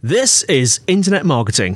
This is Internet Marketing.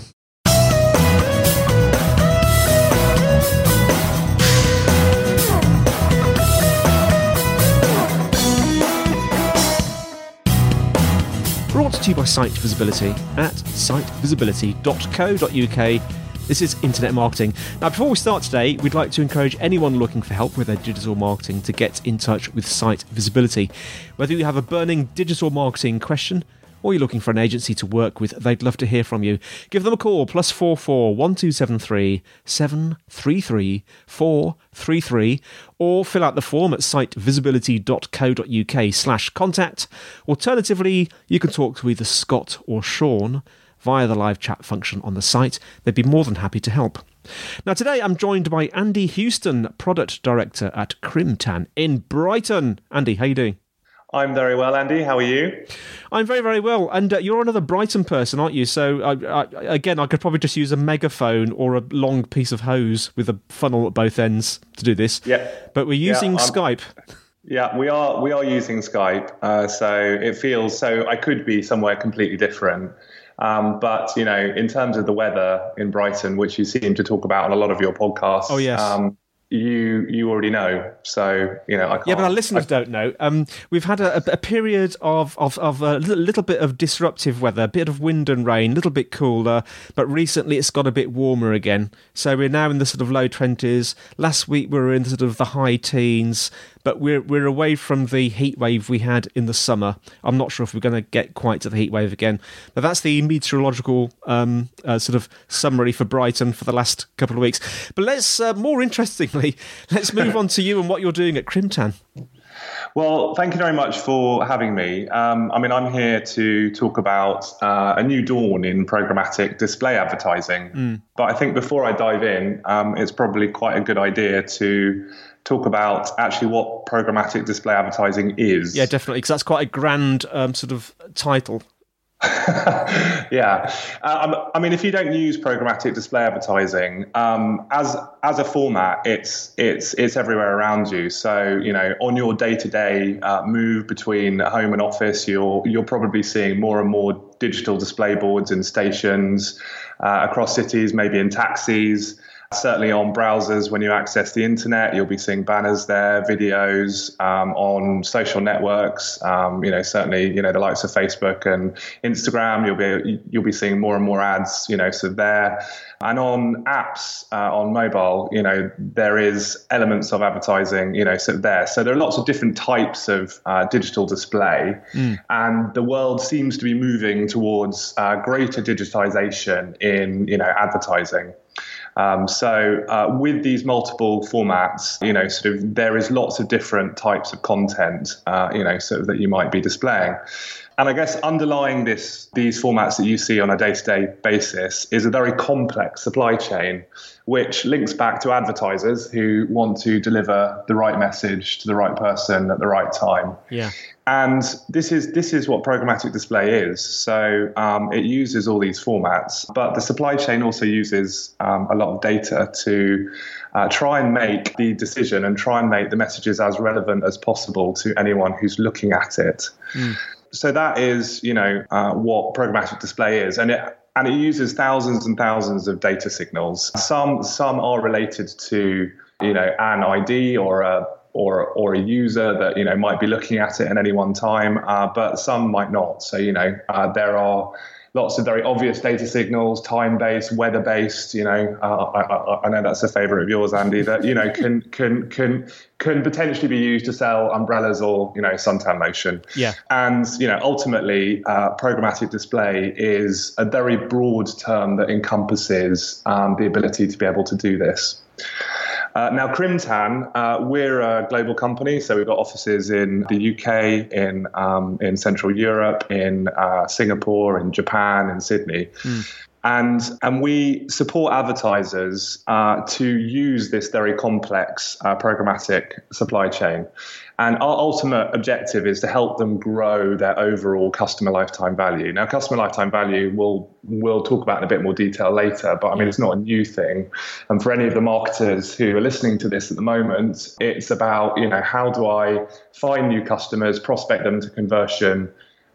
Brought to you by Site Visibility at sitevisibility.co.uk. This is Internet Marketing. Now, before we start today, we'd like to encourage anyone looking for help with their digital marketing to get in touch with Site Visibility. Whether you have a burning digital marketing question, or you're looking for an agency to work with, they'd love to hear from you. Give them a call, plus four four one two seven three seven three three four three three, or fill out the form at sitevisibility.co.uk slash contact. Alternatively, you can talk to either Scott or Sean via the live chat function on the site. They'd be more than happy to help. Now, today I'm joined by Andy Houstoun, Product Director at Crimtan in Brighton. Andy, how you doing? I'm very well, Andy. How are you? I'm very, very well. And uh, you're another Brighton person, aren't you? So, I, I, again, I could probably just use a megaphone or a long piece of hose with a funnel at both ends to do this. Yeah. But we're using Yeah, Skype. Yeah, we are. We are using Skype, uh, so it feels so. I could be somewhere completely different, um, but you know, in terms of the weather in Brighton, which you seem to talk about on a lot of your podcasts, Oh, yes. um, you you already know. So you know, I can't. Yeah, but our listeners don't know. Um, we've had a, a period of of, of a little, little bit of disruptive weather, a bit of wind and rain, a little bit cooler, but recently it's got a bit warmer again. So we're now in the sort of low twenties. Last week we were in the sort of the high teens, but we're we're away from the heat wave we had in the summer. I'm not sure if we're going to get quite to the heat wave again, but that's the meteorological um, uh, sort of summary for Brighton for the last couple of weeks. But let's uh, more interestingly, let's move on to you and what you're doing at Crimtan. Well, thank you very much for having me. Um, I mean, I'm here to talk about uh, a new dawn in programmatic display advertising. But I think before I dive in, um, it's probably quite a good idea to talk about actually what programmatic display advertising is. Yeah, definitely, because that's quite a grand um, sort of title. yeah, um, I mean, if you don't use programmatic display advertising um, as as a format, it's it's it's everywhere around you. So you know, on your day to day move between home and office, you're you're probably seeing more and more digital display boards in stations uh, across cities, maybe in taxis. Certainly on browsers, when you access the internet, you'll be seeing banners there, videos um, on social networks. Um, you know, certainly, you know, the likes of Facebook and Instagram. You'll be you'll be seeing more and more ads. You know, so there, and on apps uh, on mobile, you know, there is elements of advertising. You know, so there. So there are lots of different types of uh, digital display, and the world seems to be moving towards uh, greater digitization in you know advertising. Um, so uh, with these multiple formats, you know, sort of there is lots of different types of content, uh, you know, sort of that you might be displaying. And I guess underlying this, these formats that you see on a day-to-day basis is a very complex supply chain, which links back to advertisers who want to deliver the right message to the right person at the right time. Yeah. And this is this is what programmatic display is. So um, it uses all these formats, but the supply chain also uses um, a lot of data to uh, try and make the decision and try and make the messages as relevant as possible to anyone who's looking at it. So that is, you know, uh, what programmatic display is, and it and it uses thousands and thousands of data signals. Some some are related to you know an ID or a or or a user that you know might be looking at it at any one time, uh, but some might not. So you know uh, there are lots of very obvious data signals, time-based, weather-based. You know, uh, I, I, I, know that's a favourite of yours, Andy. That you know can can can can potentially be used to sell umbrellas or you know suntan lotion. Yeah. And you know, ultimately, uh, programmatic display is a very broad term that encompasses um, the ability to be able to do this. Uh, now, Crimtan, uh, we're a global company, so we've got offices in the UK, in um, in Central Europe, in uh, Singapore, in Japan, in Sydney. Mm and and we support advertisers uh, to use this very complex uh, programmatic supply chain. And our ultimate objective is to help them grow their overall customer lifetime value. Now, customer lifetime value we'll we'll talk about in a bit more detail later, but I mean it's not a new thing. And for any of the marketers who are listening to this at the moment, it's about you know how do I find new customers, prospect them to conversion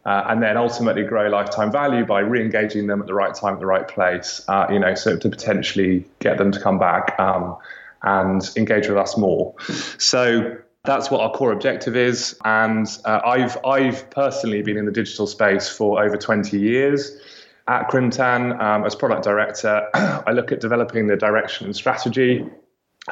uh, and then ultimately grow lifetime value by re-engaging them at the right time at the right place. Uh, you know, so to potentially get them to come back um, and engage with us more. So that's what our core objective is. And uh, I've I've personally been in the digital space for over 20 years. At Crimtan, um, as product director, I look at developing the direction and strategy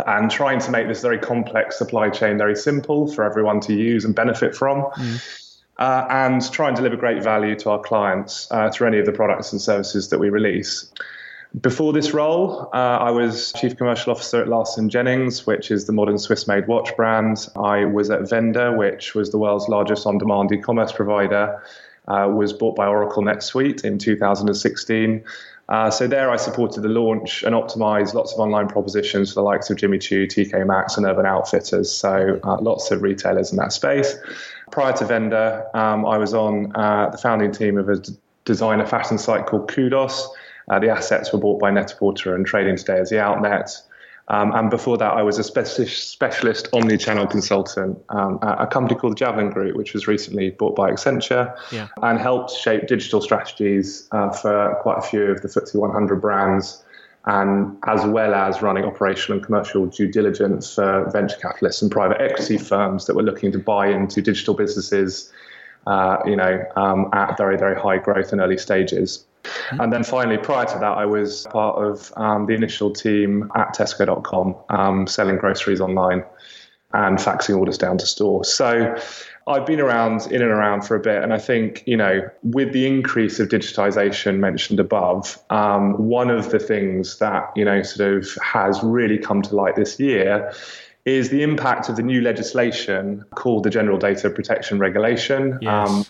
and trying to make this very complex supply chain very simple for everyone to use and benefit from. Mm uh, and try and deliver great value to our clients uh, through any of the products and services that we release. Before this role, uh, I was Chief Commercial Officer at Larsson Jennings, which is the modern Swiss made watch brand. I was at Venda, which was the world's largest on demand e commerce provider, uh, was bought by Oracle NetSuite in 2016. Uh, so there I supported the launch and optimized lots of online propositions for the likes of Jimmy Choo, TK Maxx, and Urban Outfitters. So uh, lots of retailers in that space. Prior to Venda, um, I was on uh, the founding team of a d- designer fashion site called Kudos. Uh, the assets were bought by Net-a-Porter and trading today as the Outnet. Um, and before that, I was a specialist, specialist omni-channel consultant um, at a company called Javelin Group, which was recently bought by Accenture, yeah. and helped shape digital strategies uh, for quite a few of the FTSE 100 brands and as well as running operational and commercial due diligence for venture capitalists and private equity firms that were looking to buy into digital businesses, uh, you know, um, at very very high growth and early stages. Mm-hmm. And then finally, prior to that, I was part of um, the initial team at Tesco.com, um, selling groceries online and faxing orders down to store. So I've been around in and around for a bit, and I think you know, with the increase of digitization mentioned above, um, one of the things that you know sort of has really come to light this year is the impact of the new legislation called the General Data Protection Regulation. Yes. Um,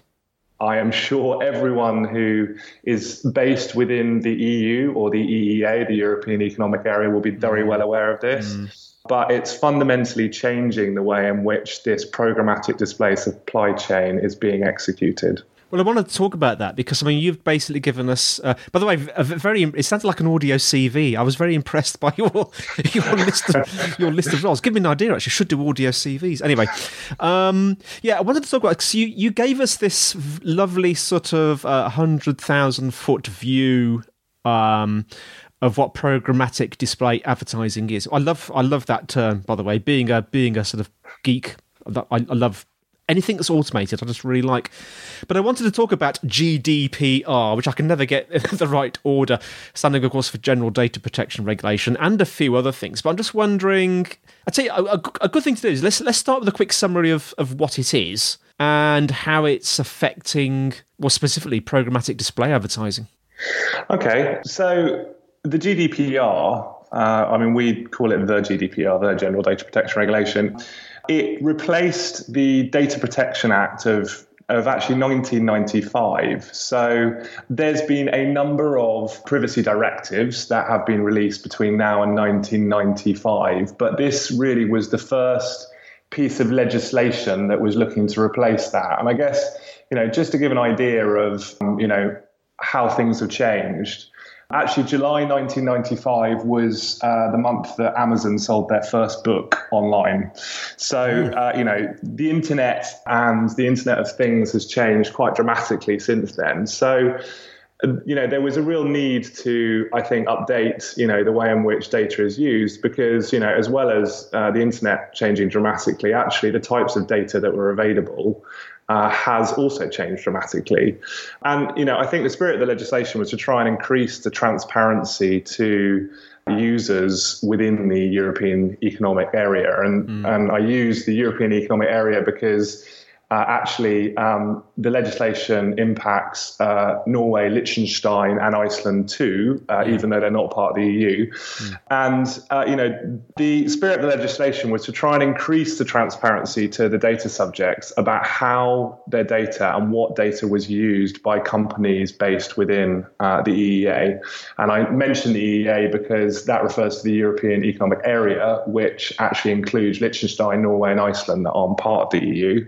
I am sure everyone who is based within the EU or the EEA, the European Economic Area, will be very mm. well aware of this. Mm but it's fundamentally changing the way in which this programmatic display supply chain is being executed. Well, I want to talk about that because I mean you've basically given us. Uh, by the way, very it sounded like an audio CV. I was very impressed by your your list of, your list of roles. Give me an idea. Actually, should do audio CVs. Anyway, um, yeah, I wanted to talk about because you you gave us this lovely sort of uh, hundred thousand foot view. Um, of what programmatic display advertising is. I love I love that term by the way. Being a being a sort of geek, I, I love anything that's automated. I just really like. But I wanted to talk about GDPR, which I can never get the right order, standing of course for General Data Protection Regulation, and a few other things. But I'm just wondering. I'd say a, a, a good thing to do is let's let's start with a quick summary of of what it is and how it's affecting, well, specifically programmatic display advertising. Okay, so the GDPR, uh, I mean, we call it the GDPR, the General Data Protection Regulation. It replaced the Data Protection Act of of actually 1995. So there's been a number of privacy directives that have been released between now and 1995, but this really was the first piece of legislation that was looking to replace that. And I guess, you know, just to give an idea of, you know, how things have changed. Actually, July 1995 was uh, the month that Amazon sold their first book online. So, hmm. uh, you know, the internet and the Internet of Things has changed quite dramatically since then. So, you know, there was a real need to, I think, update, you know, the way in which data is used because, you know, as well as uh, the internet changing dramatically, actually the types of data that were available uh, has also changed dramatically. And, you know, I think the spirit of the legislation was to try and increase the transparency to users within the European Economic Area. And, mm. and I use the European Economic Area because uh, actually um, the legislation impacts uh, Norway, Liechtenstein, and Iceland too, uh, yeah. even though they're not part of the EU. Mm. And uh, you know, the spirit of the legislation was to try and increase the transparency to the data subjects about how their data and what data was used by companies based within uh, the EEA. And I mentioned the EEA because that refers to the European Economic Area, which actually includes Liechtenstein, Norway, and Iceland that aren't part of the EU.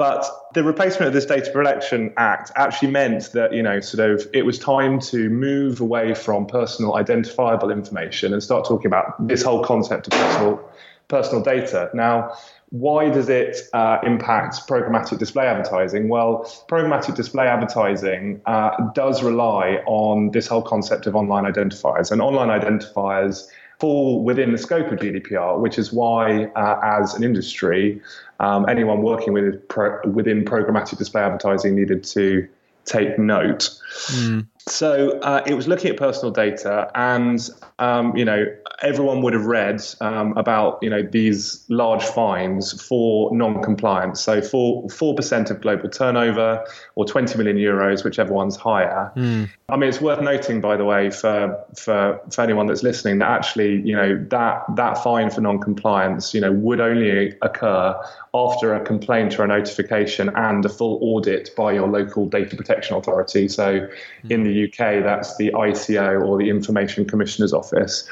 But the replacement of this Data Protection Act actually meant that, you know, sort of it was time to move away from personal identifiable information and start talking about this whole concept of personal personal data. Now, why does it uh, impact programmatic display advertising? Well, programmatic display advertising uh, does rely on this whole concept of online identifiers, and online identifiers fall within the scope of GDPR, which is why, uh, as an industry, um, anyone working with pro- within programmatic display advertising needed to take note. Mm. So uh, it was looking at personal data, and um, you know everyone would have read um, about you know these large fines for non-compliance. So for four percent of global turnover or 20 million euros, whichever one's higher. Mm. I mean, it's worth noting, by the way, for for for anyone that's listening, that actually you know that that fine for non-compliance you know would only occur after a complaint or a notification and a full audit by your local data protection authority. So mm. in the the UK, that's the ICO or the Information Commissioner's Office.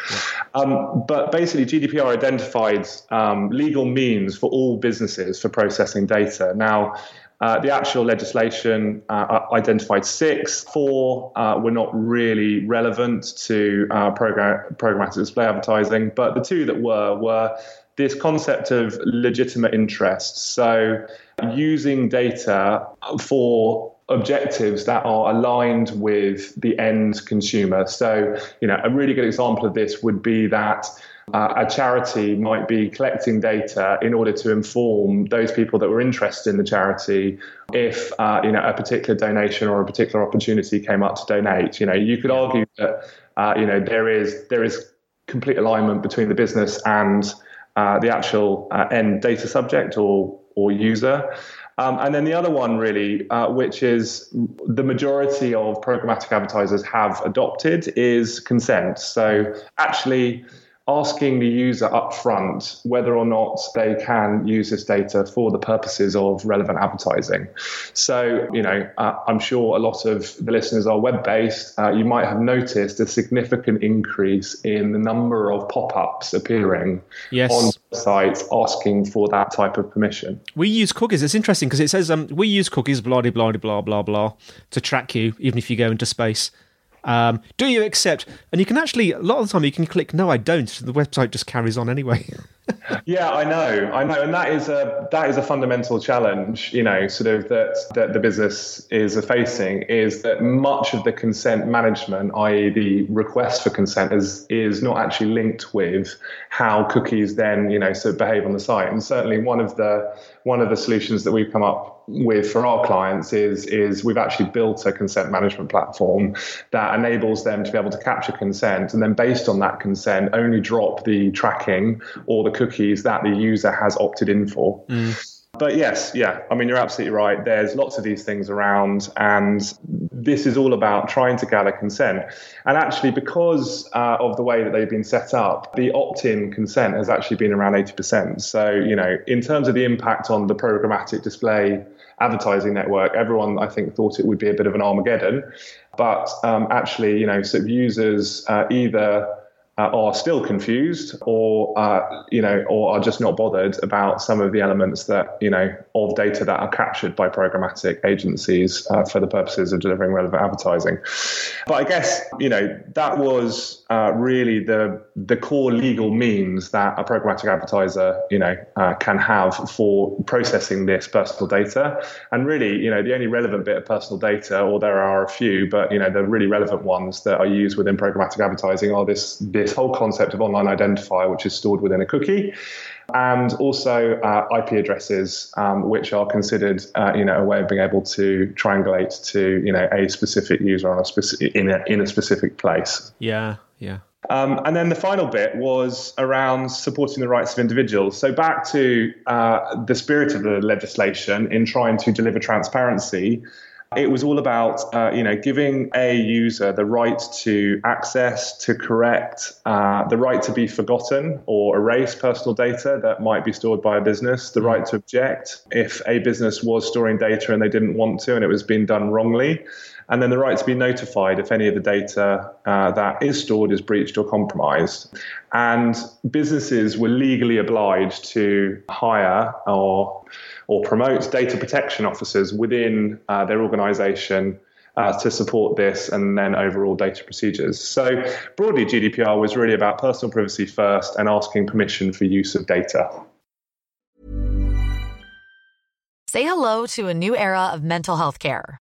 Um, but basically, GDPR identified um, legal means for all businesses for processing data. Now, uh, the actual legislation uh, identified six. Four uh, were not really relevant to uh, program- programmatic display advertising, but the two that were were this concept of legitimate interest. So, using data for objectives that are aligned with the end consumer. So, you know, a really good example of this would be that uh, a charity might be collecting data in order to inform those people that were interested in the charity if uh, you know a particular donation or a particular opportunity came up to donate. You know, you could argue that uh, you know there is there is complete alignment between the business and uh, the actual uh, end data subject or or user. Um, and then the other one, really, uh, which is the majority of programmatic advertisers have adopted, is consent. So actually, asking the user upfront whether or not they can use this data for the purposes of relevant advertising. So, you know, uh, I'm sure a lot of the listeners are web based. Uh, you might have noticed a significant increase in the number of pop ups appearing yes. on sites asking for that type of permission. We use cookies. It's interesting because it says um, we use cookies, blah, blah, blah, blah, blah, blah, to track you, even if you go into space. Um, do you accept? And you can actually, a lot of the time, you can click no, I don't. The website just carries on anyway. yeah, I know, I know, and that is a that is a fundamental challenge. You know, sort of that that the business is facing is that much of the consent management, i.e., the request for consent, is is not actually linked with how cookies then you know sort of behave on the site. And certainly, one of the one of the solutions that we've come up with for our clients is is we've actually built a consent management platform that enables them to be able to capture consent and then based on that consent only drop the tracking or the cookies that the user has opted in for. Mm. But yes, yeah, I mean, you're absolutely right. There's lots of these things around, and this is all about trying to gather consent. And actually, because uh, of the way that they've been set up, the opt in consent has actually been around 80%. So, you know, in terms of the impact on the programmatic display advertising network, everyone I think thought it would be a bit of an Armageddon. But um, actually, you know, sort of users uh, either uh, are still confused or uh, you know or are just not bothered about some of the elements that you know of data that are captured by programmatic agencies uh, for the purposes of delivering relevant advertising. But i guess you know that was uh, really the the core legal means that a programmatic advertiser you know uh, can have for processing this personal data. And really you know the only relevant bit of personal data or there are a few but you know the really relevant ones that are used within programmatic advertising are this this this whole concept of online identifier, which is stored within a cookie, and also uh, IP addresses, um, which are considered, uh, you know, a way of being able to triangulate to, you know, a specific user on a specific in a in a specific place. Yeah, yeah. Um, and then the final bit was around supporting the rights of individuals. So back to uh, the spirit of the legislation in trying to deliver transparency. It was all about, uh, you know, giving a user the right to access, to correct, uh, the right to be forgotten or erase personal data that might be stored by a business, the right to object if a business was storing data and they didn't want to and it was being done wrongly, and then the right to be notified if any of the data uh, that is stored is breached or compromised. And businesses were legally obliged to hire or or promotes data protection officers within uh, their organization uh, to support this and then overall data procedures. So, broadly, GDPR was really about personal privacy first and asking permission for use of data. Say hello to a new era of mental health care.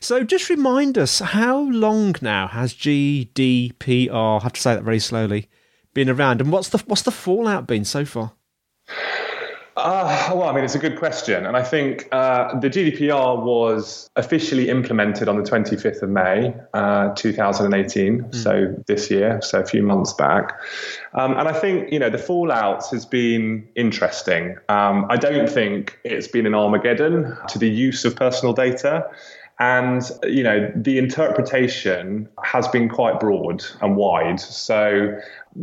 So, just remind us how long now has GDPR, I have to say that very slowly, been around, and what's the what's the fallout been so far? Uh, well, I mean, it's a good question. And I think uh, the GDPR was officially implemented on the 25th of May, uh, 2018. Mm. So this year, so a few months back. Um, and I think, you know, the fallout has been interesting. Um, I don't think it's been an Armageddon to the use of personal data. And, you know, the interpretation has been quite broad and wide. So,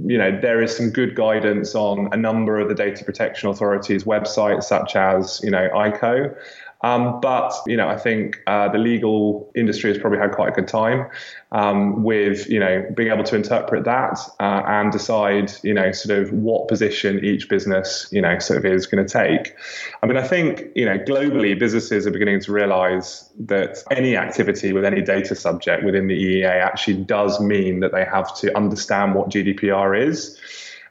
you know, there is some good guidance on a number of the data protection authorities' websites, such as, you know, ICO. Um, but you know, I think uh, the legal industry has probably had quite a good time um, with you know being able to interpret that uh, and decide you know sort of what position each business you know sort of is going to take. I mean, I think you know globally businesses are beginning to realise that any activity with any data subject within the EEA actually does mean that they have to understand what GDPR is.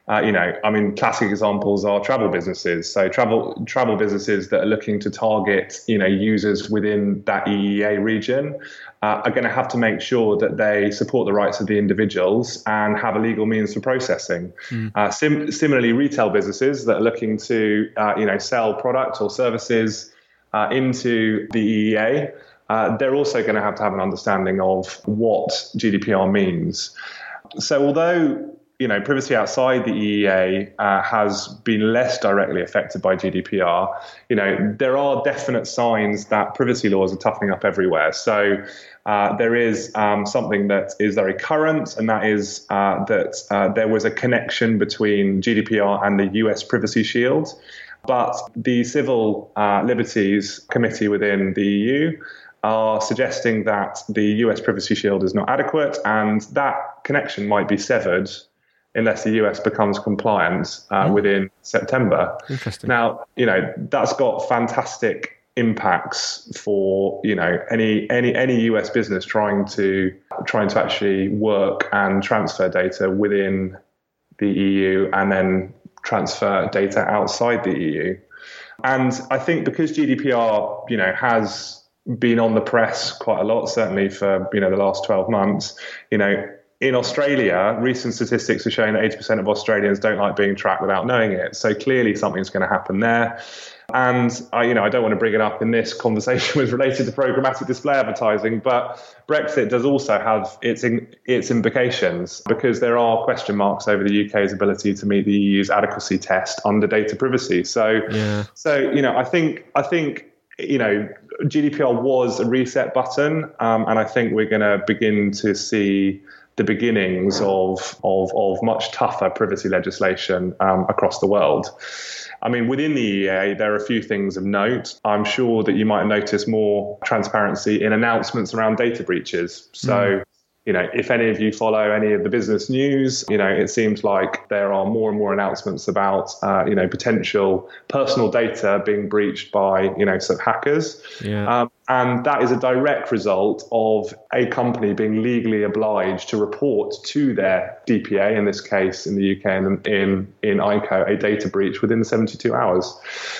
Uh, you know, I mean, classic examples are travel businesses. So travel travel businesses that are looking to target, you know, users within that EEA region uh, are going to have to make sure that they support the rights of the individuals and have a legal means for processing. Mm. Uh, sim- similarly, retail businesses that are looking to, uh, you know, sell products or services uh, into the EEA. Uh, they're also going to have to have an understanding of what GDPR means. So, although you know, privacy outside the EEA uh, has been less directly affected by GDPR. You know, there are definite signs that privacy laws are toughening up everywhere. So uh, there is um, something that is very current, and that is uh, that uh, there was a connection between GDPR and the US Privacy Shield. But the Civil uh, Liberties Committee within the EU are suggesting that the US Privacy Shield is not adequate, and that connection might be severed unless the US becomes compliant uh, mm. within September. Interesting. Now, you know, that's got fantastic impacts for you know any any any US business trying to trying to actually work and transfer data within the EU and then transfer data outside the EU. And I think because GDPR, you know, has been on the press quite a lot, certainly for you know the last 12 months, you know, in Australia, recent statistics are showing that 80% of Australians don't like being tracked without knowing it. So clearly something's going to happen there. And I, you know, I don't want to bring it up in this conversation was related to programmatic display advertising, but Brexit does also have its its implications because there are question marks over the UK's ability to meet the EU's adequacy test under data privacy. So, yeah. so you know, I think I think you know, GDPR was a reset button, um, and I think we're going to begin to see the beginnings of, of, of much tougher privacy legislation um, across the world. I mean, within the EEA, there are a few things of note. I'm sure that you might notice more transparency in announcements around data breaches. So, mm you know, if any of you follow any of the business news, you know, it seems like there are more and more announcements about, uh, you know, potential personal data being breached by, you know, sort of hackers. Yeah. Um, and that is a direct result of a company being legally obliged to report to their DPA, in this case in the UK and in, in ICO, a data breach within 72 hours.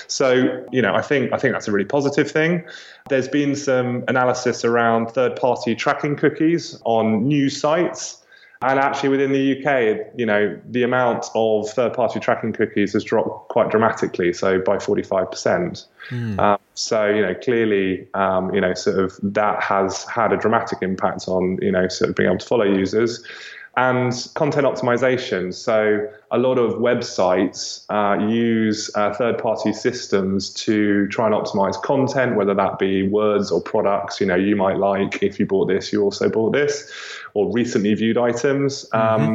So, you know, I think I think that's a really positive thing. There's been some analysis around third party tracking cookies on news sites. And actually, within the UK, you know, the amount of third-party tracking cookies has dropped quite dramatically, so by 45%. Mm. Um, so, you know, clearly, um, you know, sort of that has had a dramatic impact on, you know, sort of being able to follow users and content optimization. So a lot of websites uh, use uh, third-party systems to try and optimize content, whether that be words or products. You know, you might like if you bought this, you also bought this, or recently viewed items. Um, mm-hmm.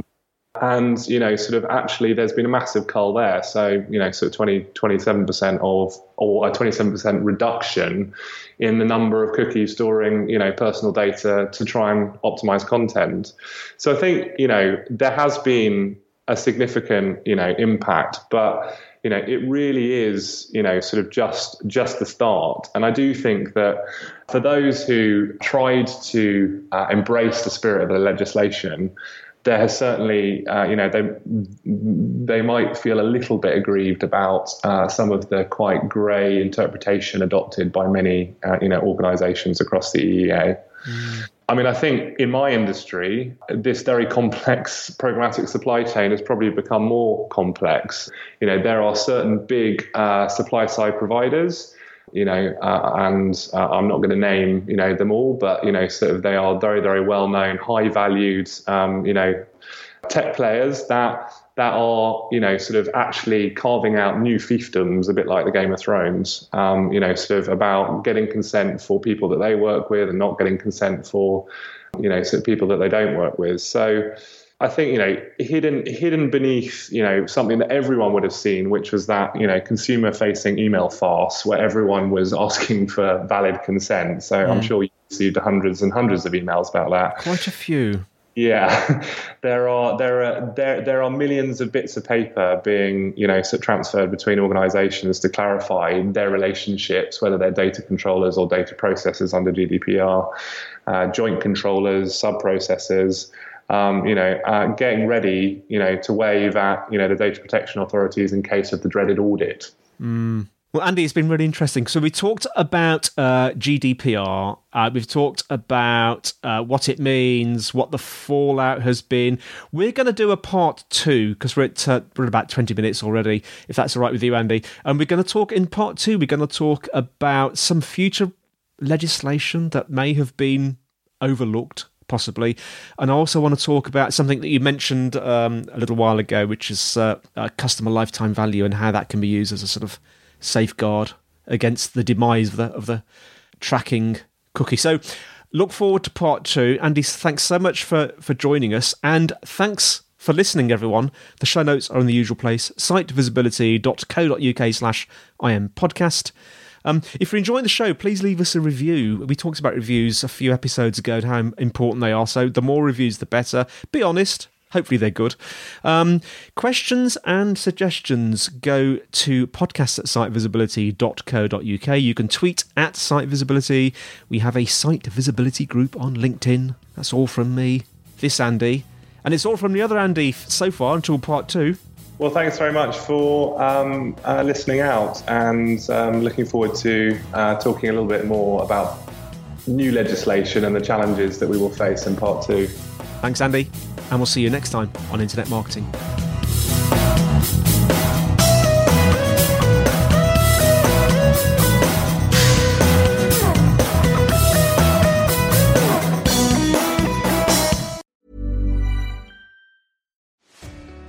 And, you know, sort of actually there's been a massive cull there. So, you know, sort of 20, 27% of, or a 27% reduction in the number of cookies storing, you know, personal data to try and optimize content. So I think, you know, there has been a significant, you know, impact, but you know, it really is, you know, sort of just just the start. And I do think that for those who tried to uh, embrace the spirit of the legislation, there has certainly, uh, you know, they they might feel a little bit aggrieved about uh, some of the quite grey interpretation adopted by many, uh, you know, organisations across the EEA. Mm. I mean, I think in my industry, this very complex programmatic supply chain has probably become more complex. You know, there are certain big uh, supply side providers you know, uh, and uh, I'm not going to name, you know, them all, but, you know, sort of they are very, very well known, high valued, um, you know, tech players that that are, you know, sort of actually carving out new fiefdoms, a bit like the Game of Thrones, um, you know, sort of about getting consent for people that they work with and not getting consent for, you know, sort of people that they don't work with. So, I think you know hidden hidden beneath you know something that everyone would have seen, which was that you know consumer facing email farce where everyone was asking for valid consent. So mm. I'm sure you received hundreds and hundreds of emails about that. Quite a few. Yeah, there are there are there there are millions of bits of paper being you know transferred between organisations to clarify their relationships, whether they're data controllers or data processors under GDPR, uh, joint controllers, sub processors um, you know, uh, getting ready, you know, to wave at, you know, the data protection authorities in case of the dreaded audit. Mm. Well, Andy, it's been really interesting. So we talked about uh, GDPR. Uh, we've talked about uh, what it means, what the fallout has been. We're going to do a part two because we're at uh, we're at about twenty minutes already. If that's all right with you, Andy, and we're going to talk in part two. We're going to talk about some future legislation that may have been overlooked possibly. And I also want to talk about something that you mentioned um, a little while ago, which is uh, uh, customer lifetime value and how that can be used as a sort of safeguard against the demise of the, of the tracking cookie. So look forward to part two. Andy, thanks so much for, for joining us. And thanks for listening, everyone. The show notes are in the usual place, sitevisibility.co.uk slash podcast. Um, if you're enjoying the show, please leave us a review. We talked about reviews a few episodes ago and how important they are. So the more reviews, the better. Be honest. Hopefully they're good. Um, questions and suggestions go to podcast at sitevisibility.co.uk. You can tweet at site visibility. We have a site visibility group on LinkedIn. That's all from me, this Andy. And it's all from the other Andy so far until part two. Well, thanks very much for um, uh, listening out and um, looking forward to uh, talking a little bit more about new legislation and the challenges that we will face in part two. Thanks, Andy, and we'll see you next time on Internet Marketing.